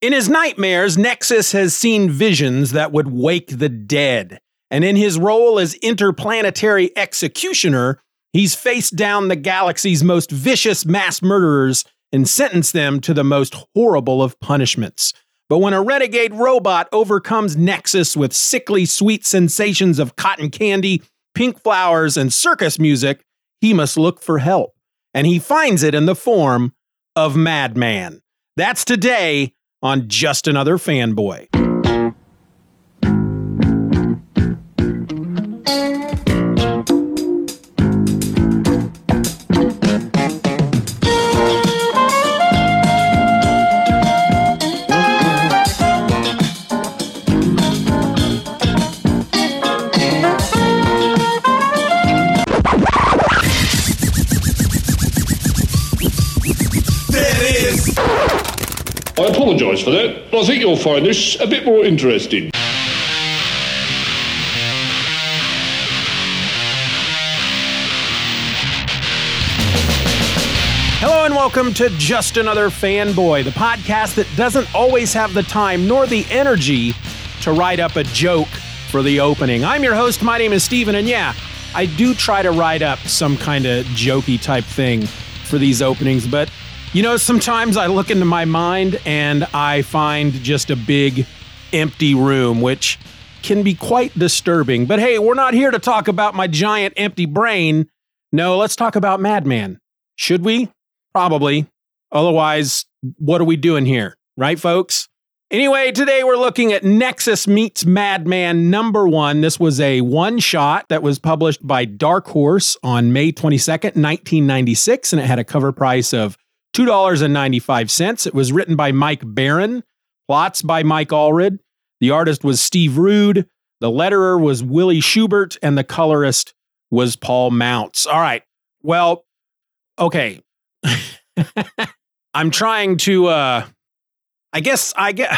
In his nightmares, Nexus has seen visions that would wake the dead. And in his role as interplanetary executioner, he's faced down the galaxy's most vicious mass murderers and sentenced them to the most horrible of punishments. But when a renegade robot overcomes Nexus with sickly sweet sensations of cotton candy, pink flowers, and circus music, he must look for help. And he finds it in the form of Madman. That's today on Just Another Fanboy. Apologise for that. but I think you'll find this a bit more interesting. Hello and welcome to Just Another Fanboy, the podcast that doesn't always have the time nor the energy to write up a joke for the opening. I'm your host. My name is Steeven, and yeah, I do try to write up some kind of jokey type thing for these openings, but you know, sometimes I look into my mind and I find just a big empty room, which can be quite disturbing. But hey, we're not here to talk about my giant empty brain. No, let's talk about Madman. Should we? Probably. Otherwise, what are we doing here? Right, folks? Anyway, today we're looking at Nexus Meets Madman number one. This was a one shot that was published by Dark Horse on May 22nd, 1996, and it had a cover price of $2.95. It was written by Mike Baron, plots by Mike Allred. The artist was Steve Rude. The letterer was Willie Schubert, and the colorist was Paul Mounts. All right. Well, okay. I'm trying to uh I guess I get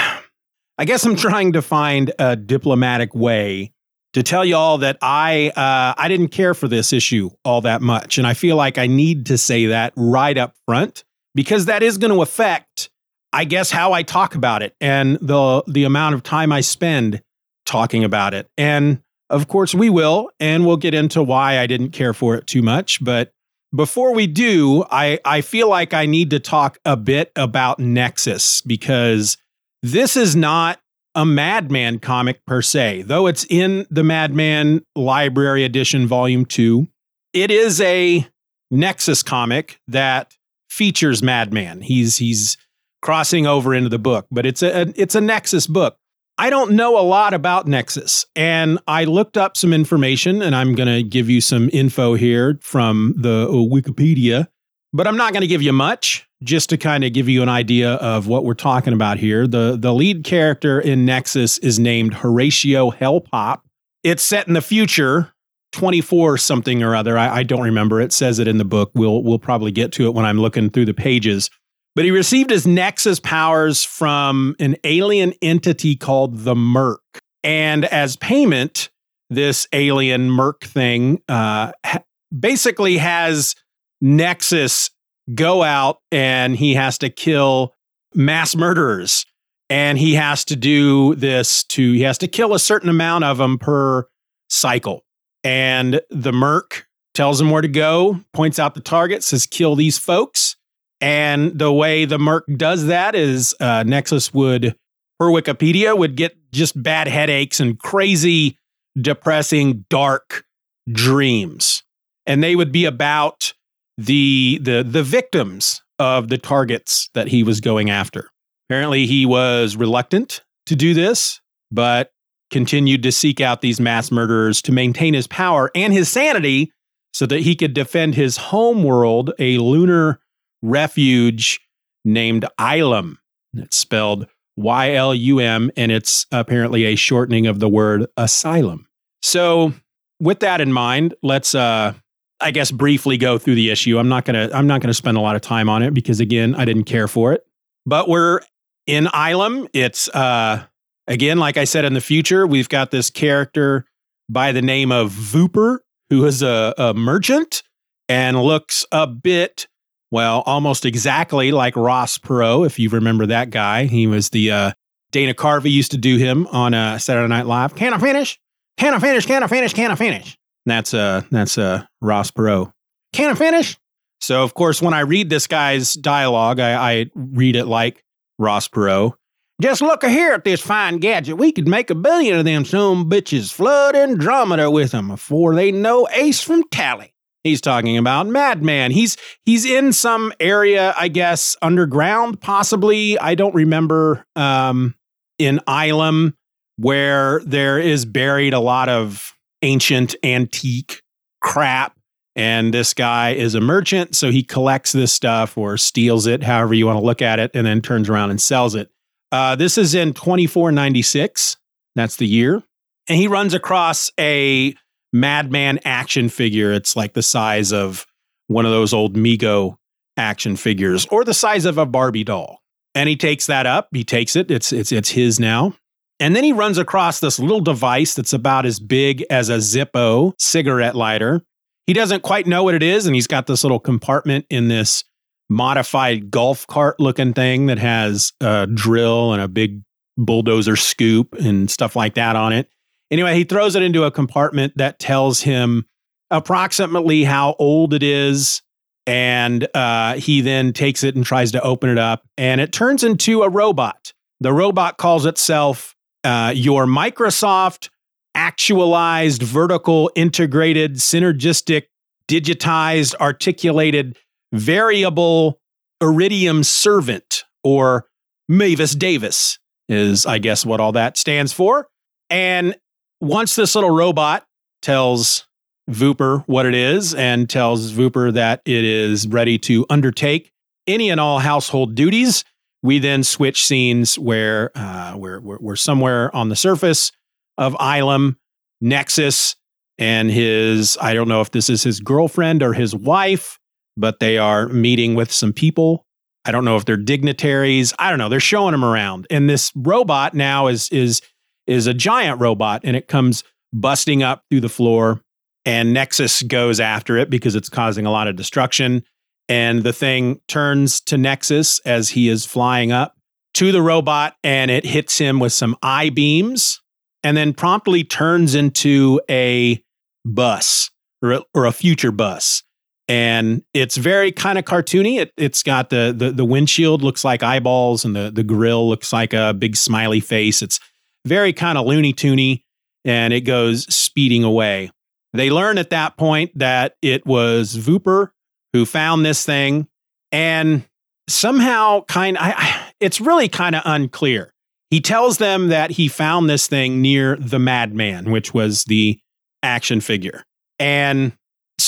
I guess I'm trying to find a diplomatic way to tell you all that I uh I didn't care for this issue all that much and I feel like I need to say that right up front because that is going to affect I guess how I talk about it and the the amount of time I spend talking about it. And of course we will and we'll get into why I didn't care for it too much, but before we do, I, I feel like I need to talk a bit about Nexus because this is not a Madman comic per se, though it's in the Madman Library Edition Volume 2. It is a Nexus comic that features Madman. He's he's crossing over into the book, but it's a, it's a Nexus book. I don't know a lot about Nexus, and I looked up some information, and I'm going to give you some info here from the uh, Wikipedia, but I'm not going to give you much, just to kind of give you an idea of what we're talking about here. the The lead character in Nexus is named Horatio Hellpop. It's set in the future, 24 something or other. I, I don't remember. It says it in the book. We'll we'll probably get to it when I'm looking through the pages. But he received his Nexus powers from an alien entity called the Merk. And as payment, this alien Merk thing uh, ha- basically has Nexus go out and he has to kill mass murderers. And he has to do this to, he has to kill a certain amount of them per cycle. And the Merk tells him where to go, points out the target, says, kill these folks. And the way the Merk does that is uh, Nexus would, per Wikipedia, would get just bad headaches and crazy, depressing, dark dreams. And they would be about the the the victims of the targets that he was going after. Apparently, he was reluctant to do this, but continued to seek out these mass murderers to maintain his power and his sanity so that he could defend his home world, a lunar refuge named Ylum. It's spelled Y L U M, and it's apparently a shortening of the word asylum. So, with that in mind, let's, uh, I guess, briefly go through the issue. I'm not gonna, I'm not gonna spend a lot of time on it because, again, I didn't care for it. But we're in Ylum. It's, uh, again, like I said, in the future, we've got this character by the name of Vooper, who is a, a merchant and looks a bit Well, almost exactly like Ross Perot, if you remember that guy. He was the uh, Dana Carvey used to do him on uh, Saturday Night Live. Can I finish? Can I finish? Can I finish? Can I finish? That's uh that's uh Ross Perot. Can I finish? So of course, when I read this guy's dialogue, I, I read it like Ross Perot. Just look here at this fine gadget. We could make a billion of them some bitches flood Andromeda with them before they know Ace from Tally. He's talking about Madman. He's he's in some area, I guess, underground, possibly. I don't remember. Um, in Ylum, where there is buried a lot of ancient antique crap. And this guy is a merchant, so he collects this stuff or steals it, however you want to look at it, and then turns around and sells it. Uh, this is in 2496. That's the year. And he runs across a Madman action figure. It's like the size of one of those old Mego action figures or the size of a Barbie doll. And he takes that up. He takes it. It's it's it's his now. And then he runs across this little device that's about as big as a Zippo cigarette lighter. He doesn't quite know what it is, and he's got this little compartment in this modified golf cart looking thing that has a drill and a big bulldozer scoop and stuff like that on it. Anyway, he throws it into a compartment that tells him approximately how old it is. And uh, he then takes it and tries to open it up, and it turns into a robot. The robot calls itself uh, your Microsoft actualized, vertical, integrated, synergistic, digitized, articulated, variable Iridium servant, or Mavis Davis, is, I guess, what all that stands for. And once this little robot tells Vooper what it is and tells Vooper that it is ready to undertake any and all household duties, we then switch scenes where uh, we're, we're, we're somewhere on the surface of Ylum, Nexus, and his, I don't know if this is his girlfriend or his wife, but they are meeting with some people. I don't know if they're dignitaries. I don't know. They're showing him around. And this robot now is is is a giant robot and it comes busting up through the floor and Nexus goes after it because it's causing a lot of destruction and the thing turns to Nexus as he is flying up to the robot and it hits him with some eye beams and then promptly turns into a bus or a, or a future bus and it's very kind of cartoony. It, has got the, the the windshield looks like eyeballs, and the the grill looks like a big smiley face. It's very kind of loony toony, and it goes speeding away. They learn at that point that it was Vooper who found this thing, and somehow kind I, it's really kind of unclear. He tells them that he found this thing near the Madman, which was the action figure. And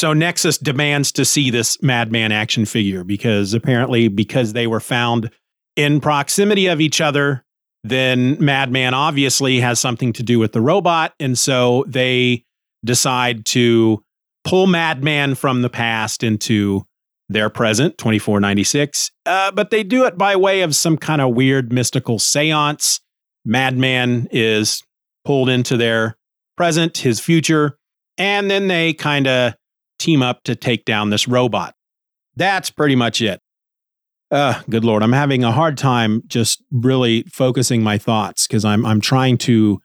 so Nexus demands to see this Madman action figure because apparently because they were found in proximity of each other, then Madman obviously has something to do with the robot. And so they decide to pull Madman from the past into their present, 2496. Uh, but they do it by way of some kind of weird mystical seance. Madman is pulled into their present, his future, and then they kind of team up to take down this robot. That's pretty much it. Uh, good Lord, I'm having a hard time just really focusing my thoughts because I'm I'm trying to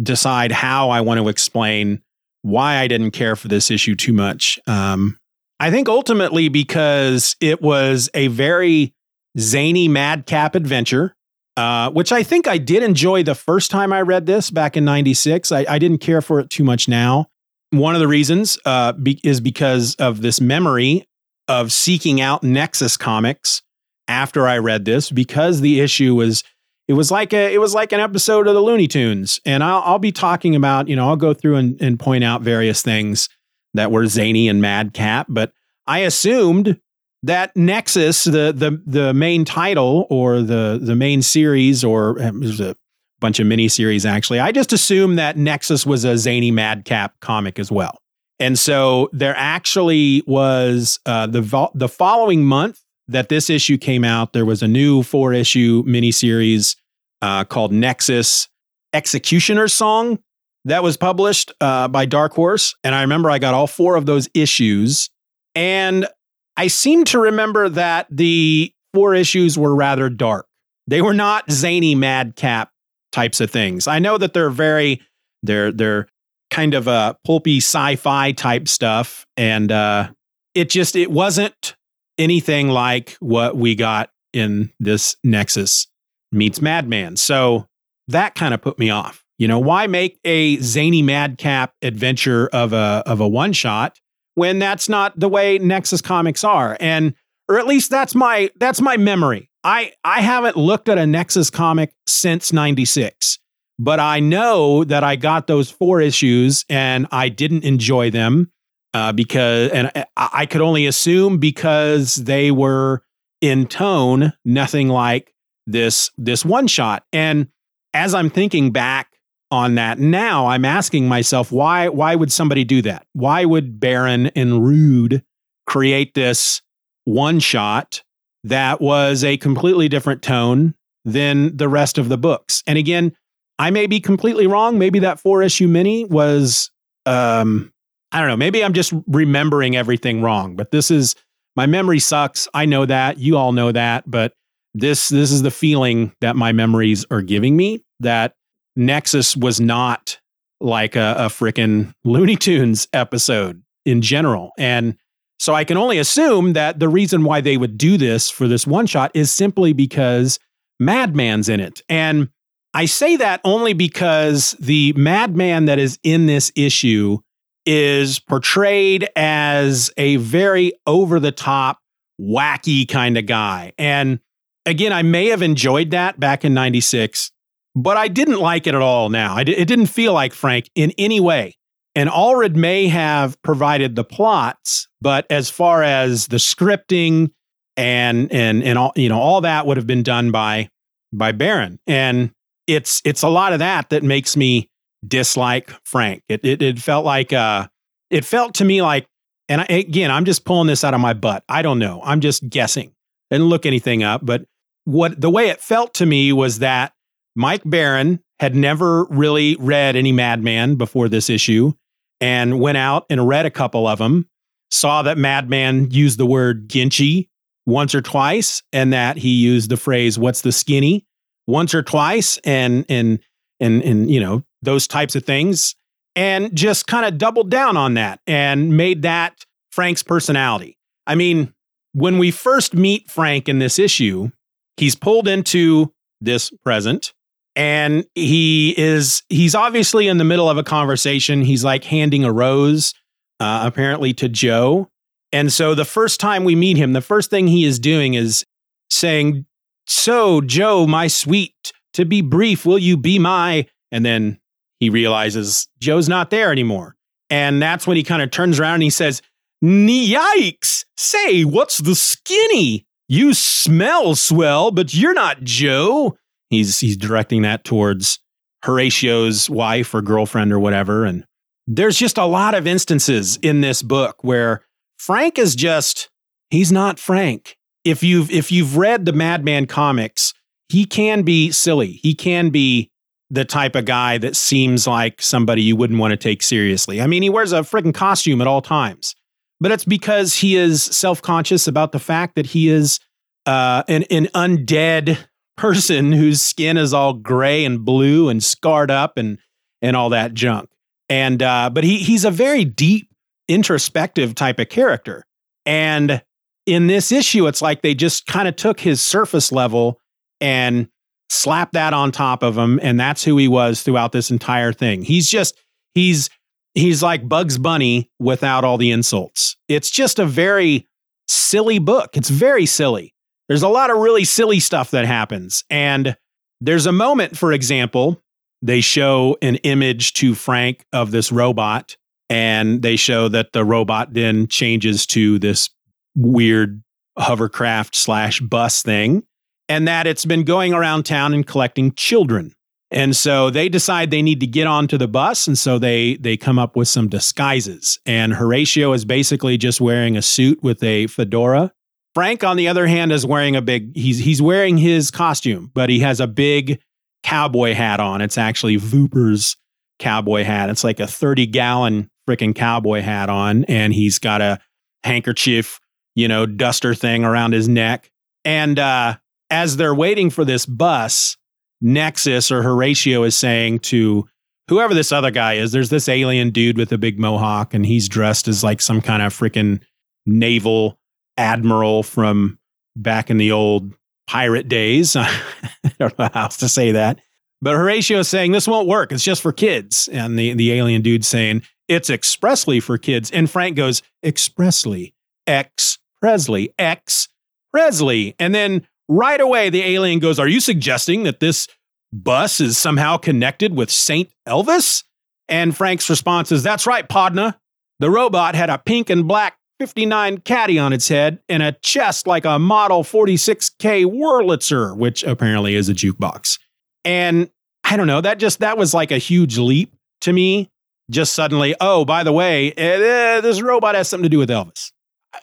decide how I want to explain why I didn't care for this issue too much. Um, I think ultimately because it was a very zany madcap adventure, uh, which I think I did enjoy the first time I read this back in '96. I, I, didn't care for it too much now. One of the reasons uh, be, is because of this memory of seeking out Nexus comics after I read this because the issue was it was like a it was like an episode of the Looney Tunes, and I'll, I'll be talking about you know I'll go through and, and point out various things that were zany and madcap, but I assumed that Nexus, the the the main title or the the main series, or um, there's a bunch of mini series actually. I just assumed that Nexus was a zany madcap comic as well, and so there actually was uh, the vo- the following month that this issue came out, there was a new four issue miniseries uh, called Nexus Executioner Song that was published uh, by Dark Horse. And I remember I got all four of those issues. And I seem to remember that the four issues were rather dark. They were not zany madcap types of things. I know that they're very they're they're kind of a pulpy sci-fi type stuff and uh it just it wasn't anything like what we got in this Nexus meets Madman. So that kind of put me off. You know, why make a zany madcap adventure of a of a one shot when that's not the way Nexus comics are? And or at least that's my that's my memory. I I haven't looked at a Nexus comic since 96. But I know that I got those four issues and I didn't enjoy them uh, because, and I, I could only assume because they were in tone nothing like this this one shot. And as I'm thinking back on that now, I'm asking myself why why would somebody do that? Why would Baron and Rude create this one shot that was a completely different tone than the rest of the books? And again, I may be completely wrong. Maybe that four issue mini was um I don't know, maybe I'm just remembering everything wrong, but this is my memory sucks. I know that. You all know that, but this this is the feeling that my memories are giving me that Nexus was not like a, a freaking Looney Tunes episode in general. And so I can only assume that the reason why they would do this for this one shot is simply because Madman's in it. And I say that only because the madman that is in this issue is portrayed as a very over the top, wacky kind of guy. And again, I may have enjoyed that back in 96, but I didn't like it at all now. it didn't feel like Frank in any way. And Allred may have provided the plots, but as far as the scripting and and and all you know all that would have been done by by Baron. And it's it's a lot of that that makes me dislike Frank. It it, it felt like uh, it felt to me like, and I, again, I'm just pulling this out of my butt. I don't know. I'm just guessing. Didn't look anything up, but what the way it felt to me was that Mike Baron had never really read any Madman before this issue, and went out and read a couple of them. Saw that Madman used the word Ginchy once or twice, and that he used the phrase "What's the skinny?" once or twice and and and and you know those types of things and just kind of doubled down on that and made that Frank's personality. I mean, when we first meet Frank in this issue, he's pulled into this present and he is he's obviously in the middle of a conversation. He's like handing a rose uh, apparently to Joe. And so the first time we meet him, the first thing he is doing is saying, so, Joe, my sweet, to be brief, will you be my. And then he realizes Joe's not there anymore. And that's when he kind of turns around and he says, Yikes! Say, what's the skinny? You smell swell, but you're not Joe. He's he's directing that towards Horatio's wife or girlfriend or whatever. And there's just a lot of instances in this book where Frank is just he's not Frank if you've if you've read the Madman comics, he can be silly. He can be the type of guy that seems like somebody you wouldn't want to take seriously. I mean, he wears a freaking costume at all times, but it's because he is self conscious about the fact that he is uh, an, an undead person whose skin is all gray and blue and scarred up and and all that junk. And uh, but he he's a very deep, introspective type of character. And in this issue, it's like they just kind of took his surface level and slapped that on top of him. And that's who he was throughout this entire thing. He's just, he's, he's like Bugs Bunny without all the insults. It's just a very silly book. It's very silly. There's a lot of really silly stuff that happens. And there's a moment, for example, they show an image to Frank of this robot, and they show that the robot then changes to this weird hovercraft slash bus thing, and that it's been going around town and collecting children. And so they decide they need to get onto the bus, and so they they come up with some disguises. And Horatio is basically just wearing a suit with a fedora. Frank, on the other hand, is wearing a big he's he's wearing his costume, but he has a big cowboy hat on. It's actually Vooper's cowboy hat. It's like a 30 gallon freaking cowboy hat on, and he's got a handkerchief you know, duster thing around his neck. And uh, as they're waiting for this bus, Nexus or Horatio is saying to whoever this other guy is, there's this alien dude with a big mohawk, and he's dressed as like some kind of freaking naval admiral from back in the old pirate days. I don't know how else to say that. But Horatio is saying this won't work. It's just for kids. And the, the alien dude saying it's expressly for kids. And Frank goes, expressly, X Presley, X Presley. And then right away, the alien goes, Are you suggesting that this bus is somehow connected with Saint Elvis? And Frank's response is, That's right, Podna. The robot had a pink and black 59 caddy on its head and a chest like a Model 46K Wurlitzer, which apparently is a jukebox. And I don't know, that just, that was like a huge leap to me. Just suddenly, oh, by the way, uh, this robot has something to do with Elvis.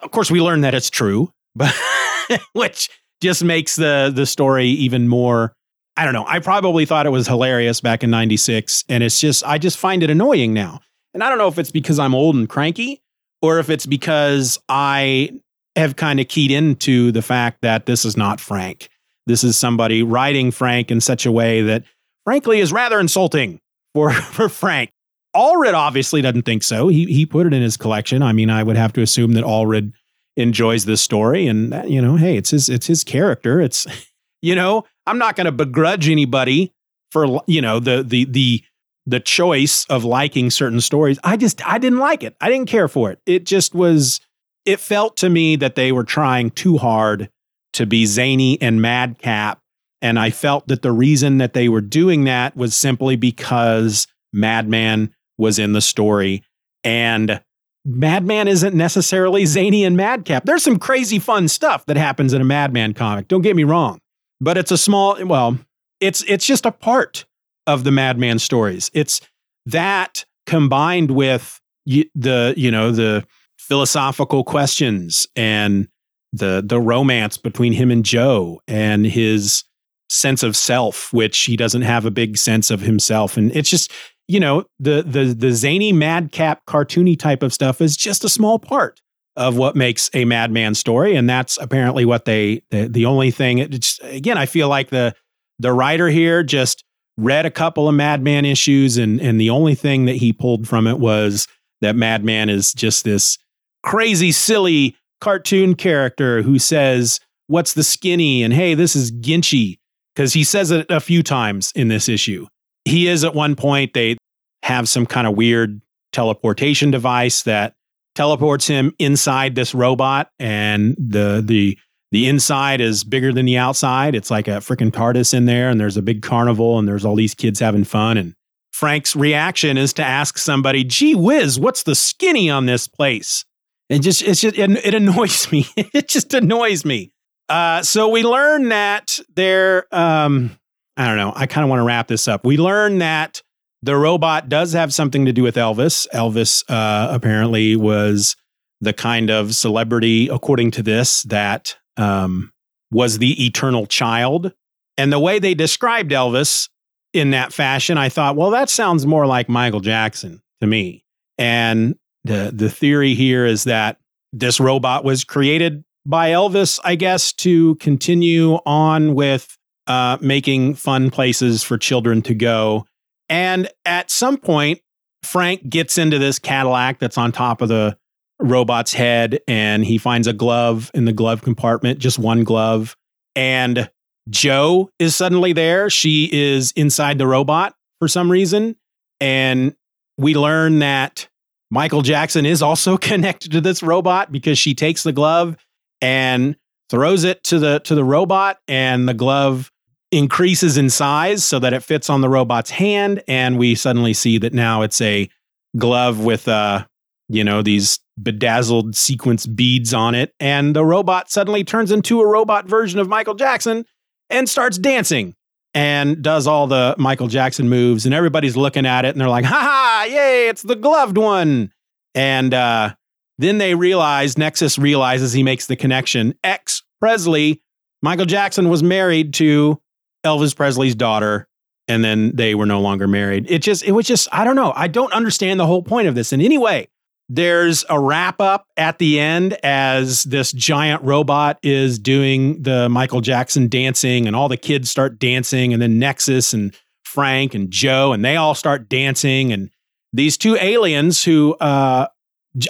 Of course, we learned that it's true, but which just makes the the story even more I don't know. I probably thought it was hilarious back in 96 and it's just I just find it annoying now. And I don't know if it's because I'm old and cranky or if it's because I have kind of keyed into the fact that this is not Frank. This is somebody writing Frank in such a way that frankly is rather insulting for for Frank. Allred obviously doesn't think so. He he put it in his collection. I mean, I would have to assume that Allred enjoys this story and you know hey it's his it's his character it's you know i'm not going to begrudge anybody for you know the the the the choice of liking certain stories i just i didn't like it i didn't care for it it just was it felt to me that they were trying too hard to be zany and madcap and i felt that the reason that they were doing that was simply because madman was in the story and Madman isn't necessarily zany and madcap. There's some crazy fun stuff that happens in a Madman comic. Don't get me wrong, but it's a small. Well, it's it's just a part of the Madman stories. It's that combined with the you know the philosophical questions and the the romance between him and Joe and his sense of self, which he doesn't have a big sense of himself, and it's just you know, the the the zany madcap cartoony type of stuff is just a small part of what makes a madman story and that's apparently what they the, the only thing it's again I feel like the the writer here just read a couple of madman issues and and the only thing that he pulled from it was that madman is just this crazy silly cartoon character who says what's the skinny? And hey this is Ginchy. Because he says it a few times in this issue. He is at one point they have some kind of weird teleportation device that teleports him inside this robot and the the the inside is bigger than the outside. It's like a freaking TARDIS in there and there's a big carnival and there's all these kids having fun and Frank's reaction is to ask somebody, "Gee whiz, what's the skinny on this place?" It just it's just it, it annoys me. it just annoys me. Uh, so we learn that there um, I don't know. I kind of want to wrap this up. We learn that the robot does have something to do with Elvis. Elvis uh, apparently was the kind of celebrity, according to this, that um, was the eternal child. And the way they described Elvis in that fashion, I thought, well, that sounds more like Michael Jackson to me. And the the theory here is that this robot was created by Elvis, I guess, to continue on with uh, making fun places for children to go. And at some point, Frank gets into this Cadillac that's on top of the robot's head and he finds a glove in the glove compartment, just one glove. And Joe is suddenly there. She is inside the robot for some reason. And we learn that Michael Jackson is also connected to this robot because she takes the glove and throws it to the to the robot and the glove increases in size so that it fits on the robot's hand and we suddenly see that now it's a glove with uh you know these bedazzled sequence beads on it and the robot suddenly turns into a robot version of Michael Jackson and starts dancing and does all the Michael Jackson moves and everybody's looking at it and they're like ha ha yay it's the gloved one and uh then they realize Nexus realizes he makes the connection X Presley Michael Jackson was married to Elvis Presley's daughter, and then they were no longer married. It just, it was just, I don't know. I don't understand the whole point of this in any way. There's a wrap up at the end as this giant robot is doing the Michael Jackson dancing, and all the kids start dancing, and then Nexus and Frank and Joe, and they all start dancing. And these two aliens who, uh,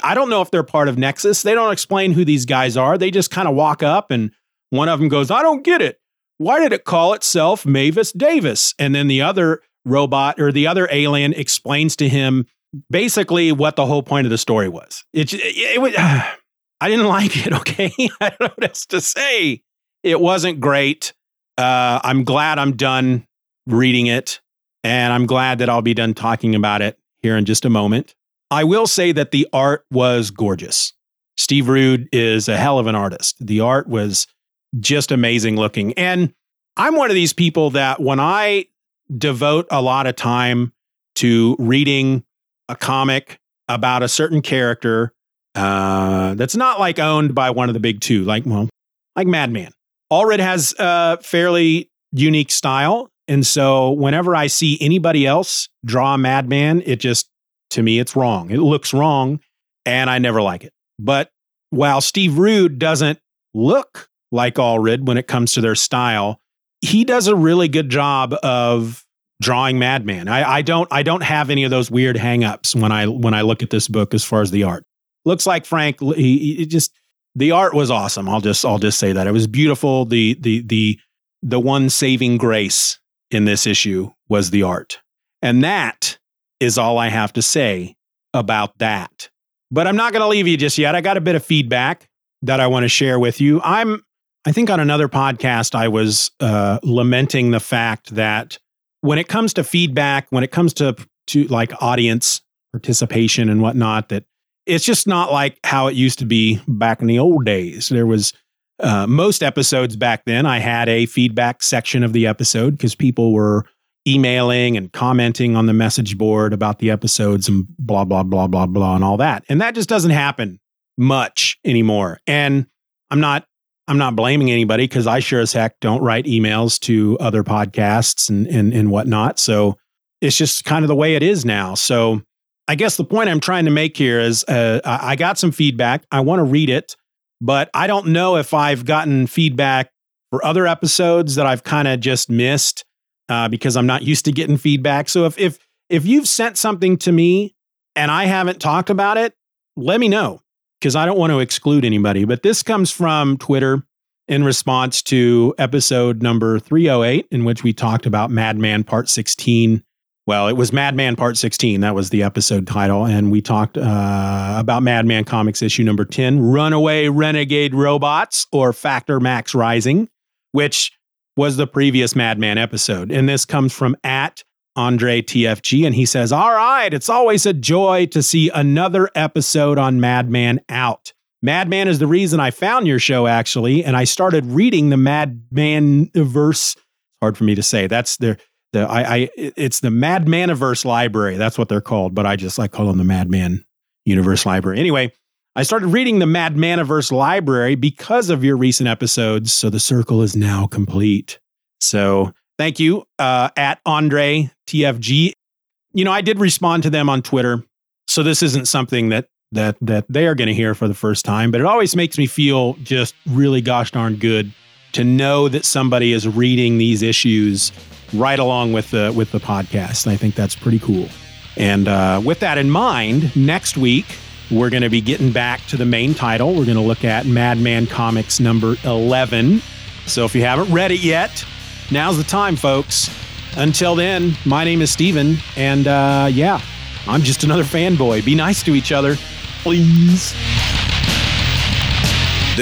I don't know if they're part of Nexus. They don't explain who these guys are. They just kind of walk up, and one of them goes, I don't get it. Why did it call itself Mavis Davis? And then the other robot or the other alien explains to him basically what the whole point of the story was. It, it, it was, I didn't like it. Okay, I don't know what else to say. It wasn't great. Uh, I'm glad I'm done reading it, and I'm glad that I'll be done talking about it here in just a moment. I will say that the art was gorgeous. Steve Rude is a hell of an artist. The art was just amazing looking. And I'm one of these people that when I devote a lot of time to reading a comic about a certain character uh, that's not like owned by one of the big two, like, well, like Madman. Allred has a fairly unique style. And so whenever I see anybody else draw Madman, it just, to me, it's wrong. It looks wrong and I never like it. But while Steve Rude doesn't look like Allred when it comes to their style, he does a really good job of drawing Madman. I, I don't I don't have any of those weird hangups when I when I look at this book as far as the art. Looks like Frank. He, he just the art was awesome. I'll just I'll just say that it was beautiful. The the the the one saving grace in this issue was the art, and that is all I have to say about that. But I'm not going to leave you just yet. I got a bit of feedback that I want to share with you. I'm I think on another podcast I was uh, lamenting the fact that when it comes to feedback, when it comes to to like audience participation and whatnot, that it's just not like how it used to be back in the old days. There was uh, most episodes back then. I had a feedback section of the episode because people were emailing and commenting on the message board about the episodes and blah blah blah blah blah and all that. And that just doesn't happen much anymore. And I'm not I'm not blaming anybody because I sure as heck don't write emails to other podcasts and, and, and whatnot. So it's just kind of the way it is now. So I guess the point I'm trying to make here is uh, I got some feedback. I want to read it, but I don't know if I've gotten feedback for other episodes that I've kind of just missed uh, because I'm not used to getting feedback. So if if if you've sent something to me and I haven't talked about it, let me know because I don't want to exclude anybody. But this comes from Twitter in response to episode number 308, in which we talked about Madman Part 16. Well, it was Madman Part 16. That was the episode title. And we talked uh, about Madman Comics issue number 10, Runaway Renegade Robots or Factor Max Rising, which was the previous Madman episode. And this comes from at Andre TFG, and he says, All right, it's always a joy to see another episode on Madman out. Madman is the reason I found your show, actually, and I started reading the Madman verse. Hard for me to say. That's the the I, I it's the Madmaniverse library. That's what they're called, but I just like call them the Madman Universe Library. Anyway, I started reading the Madmaniverse library because of your recent episodes, so the circle is now complete. So Thank you uh, at Andre TFG. You know, I did respond to them on Twitter, so this isn't something that that that they are going to hear for the first time. But it always makes me feel just really gosh darn good to know that somebody is reading these issues right along with the with the podcast. And I think that's pretty cool. And uh, with that in mind, next week we're going to be getting back to the main title. We're going to look at Madman Comics number eleven. So if you haven't read it yet, now's the time, folks. Until then, my name is Steeven, and uh, yeah, I'm just another fanboy. Be nice to each other, please.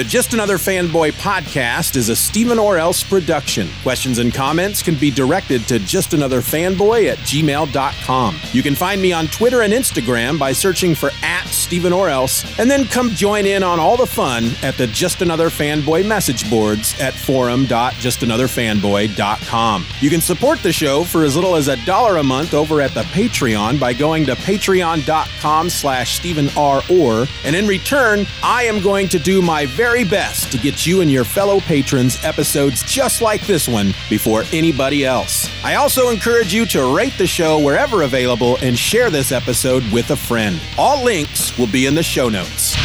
The Just Another Fanboy podcast is a Steeven OrrElse production. Questions and comments can be directed to justanotherfanboy at gmail.com. You can find me on Twitter and Instagram by searching for at Steeven OrrElse, and then come join in on all the fun at the Just Another Fanboy message boards at forum.justanotherfanboy.com. You can support the show for as little as a dollar a month over at the Patreon by going to patreon.com slash Steeven R. Orr, and in return, I am going to do my very very best to get you and your fellow patrons episodes just like this one before anybody else. I also encourage you to rate the show wherever available and share this episode with a friend. All links will be in the show notes.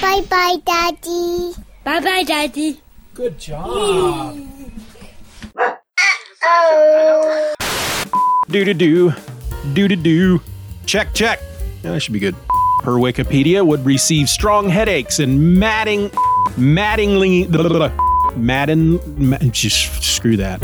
Bye bye, Daddy. Bye bye, Daddy. Good job. Oh. Do do do. Do do do. Check, check. Yeah, that should be good. Her Wikipedia, would receive strong headaches and matting, mattingly, madden, ma- just screw that.